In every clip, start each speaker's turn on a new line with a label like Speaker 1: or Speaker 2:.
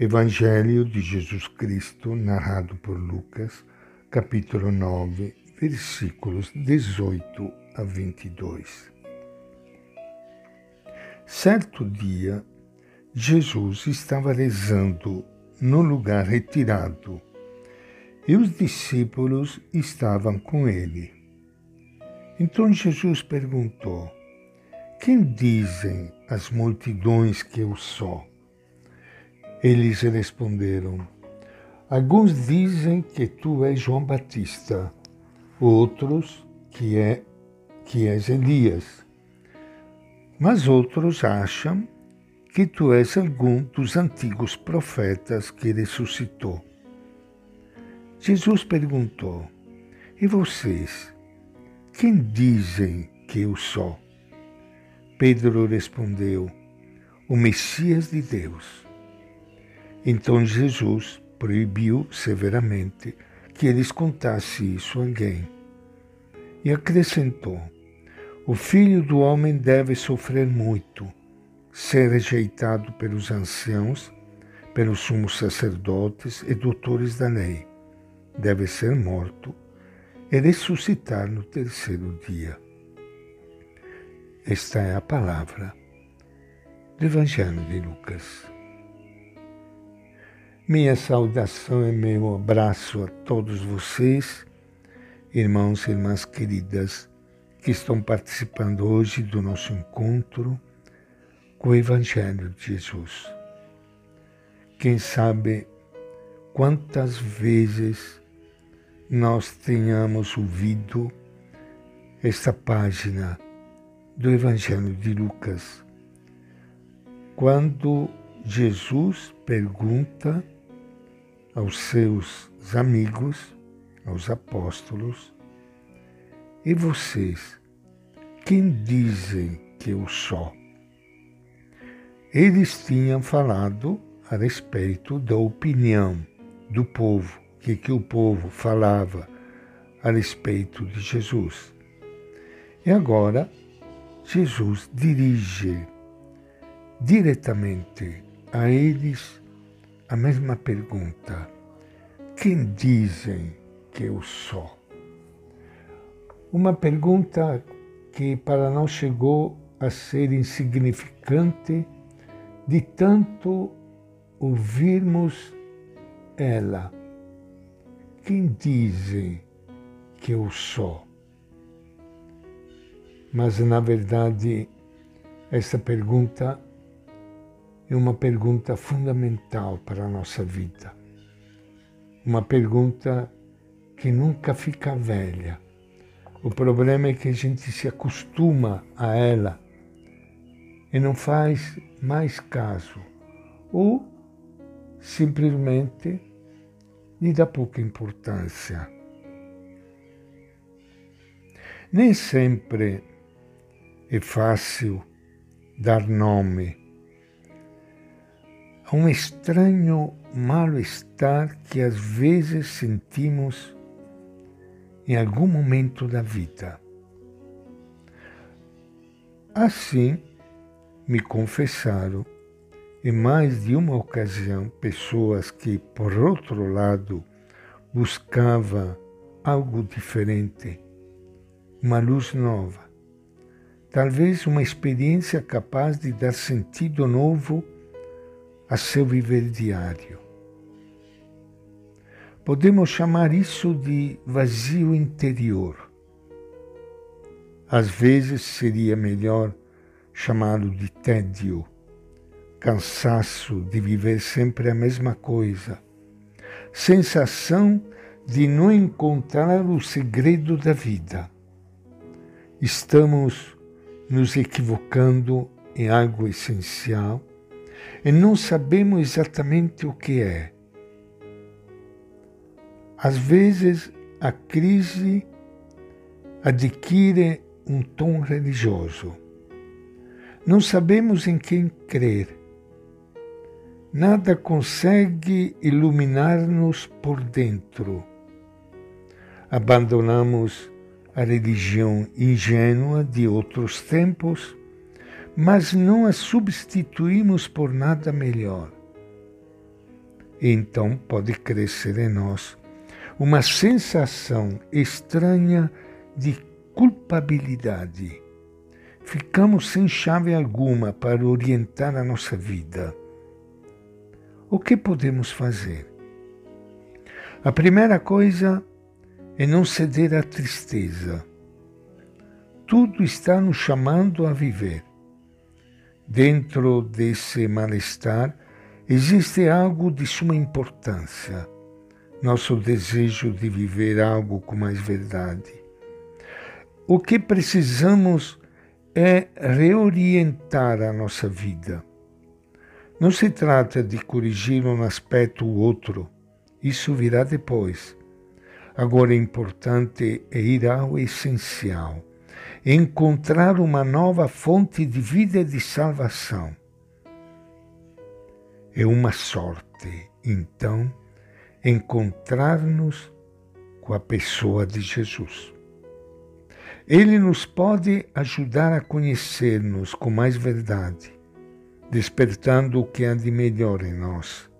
Speaker 1: Evangelho de Jesus Cristo, narrado por Lucas, capítulo 9, versículos 18 a 22. Certo dia, Jesus estava rezando no lugar retirado e os discípulos estavam com ele. Então Jesus perguntou: Quem dizem as multidões que eu sou? Eles responderam: Alguns dizem que tu és João Batista, outros que é que és Elias, mas outros acham que tu és algum dos antigos profetas que ressuscitou. Jesus perguntou: E vocês, quem dizem que eu sou? Pedro respondeu: O Messias de Deus. Então Jesus proibiu severamente que eles contassem isso a alguém. E acrescentou: O filho do homem deve sofrer muito, ser rejeitado pelos anciãos, pelos sumos sacerdotes e doutores da lei. Deve ser morto e ressuscitar no terceiro dia. Esta é a palavra do Evangelho de Lucas. Minha saudação e meu abraço a todos vocês, irmãos e irmãs queridas, que estão participando hoje do nosso encontro com o Evangelho de Jesus. Quem sabe quantas vezes nós tenhamos ouvido esta página do Evangelho de Lucas, quando Jesus pergunta aos seus amigos, aos apóstolos, e vocês, quem dizem que eu sou? Eles tinham falado a respeito da opinião do povo, o que, que o povo falava a respeito de Jesus. E agora, Jesus dirige diretamente a eles a mesma pergunta: quem dizem que eu sou? Uma pergunta que para nós chegou a ser insignificante de tanto ouvirmos ela. Quem dizem que eu sou? Mas, na verdade, essa pergunta é uma pergunta fundamental para a nossa vida. Uma pergunta que nunca fica velha. O problema é que a gente se acostuma a ela e não faz mais caso, ou simplesmente lhe dá pouca importância. Nem sempre é fácil dar nome um estranho mal-estar que às vezes sentimos em algum momento da vida. Assim, me confessaram em mais de uma ocasião pessoas que, por outro lado, buscavam algo diferente, uma luz nova, talvez uma experiência capaz de dar sentido novo a seu viver diário. Podemos chamar isso de vazio interior. Às vezes seria melhor chamá-lo de tédio, cansaço de viver sempre a mesma coisa, sensação de não encontrar o segredo da vida. Estamos nos equivocando em algo essencial e não sabemos exatamente o que é. Às vezes, a crise adquire um tom religioso. Não sabemos em quem crer. Nada consegue iluminar-nos por dentro. Abandonamos a religião ingênua de outros tempos mas não a substituímos por nada melhor. Então pode crescer em nós uma sensação estranha de culpabilidade. Ficamos sem chave alguma para orientar a nossa vida. O que podemos fazer? A primeira coisa é não ceder à tristeza. Tudo está nos chamando a viver. Dentro desse mal-estar existe algo de suma importância, nosso desejo de viver algo com mais verdade. O que precisamos é reorientar a nossa vida. Não se trata de corrigir um aspecto ou outro, isso virá depois. Agora, o importante é ir ao essencial, encontrar uma nova fonte de vida e de salvação. É uma sorte, então, encontrar-nos com a pessoa de Jesus. Ele nos pode ajudar a conhecer-nos com mais verdade, despertando o que há de melhor em nós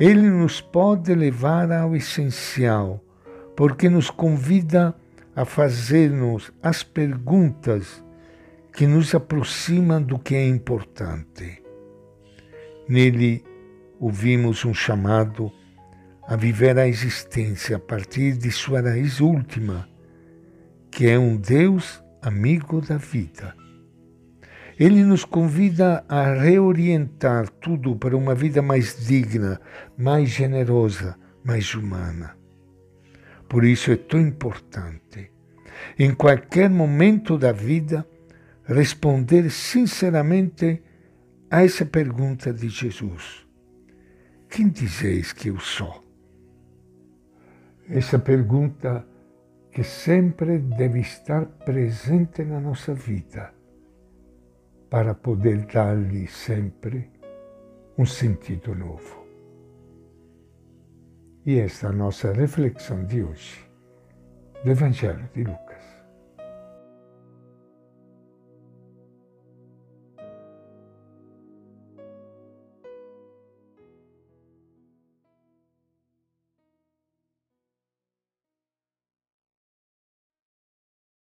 Speaker 1: ele nos pode levar ao essencial, porque nos convida a fazer-nos as perguntas que nos aproximam do que é importante. Nele ouvimos um chamado a viver a existência a partir de sua raiz última, que é um Deus amigo da vida. Ele nos convida a reorientar tudo para uma vida mais digna, mais generosa, mais humana. Por isso é tão importante, em qualquer momento da vida, responder sinceramente a essa pergunta de Jesus: Quem dizeis que eu sou? Essa pergunta que sempre deve estar presente na nossa vida para poder dar-lhe sempre um sentido novo. E esta é a nossa reflexão de hoje do Evangelho de Lucas.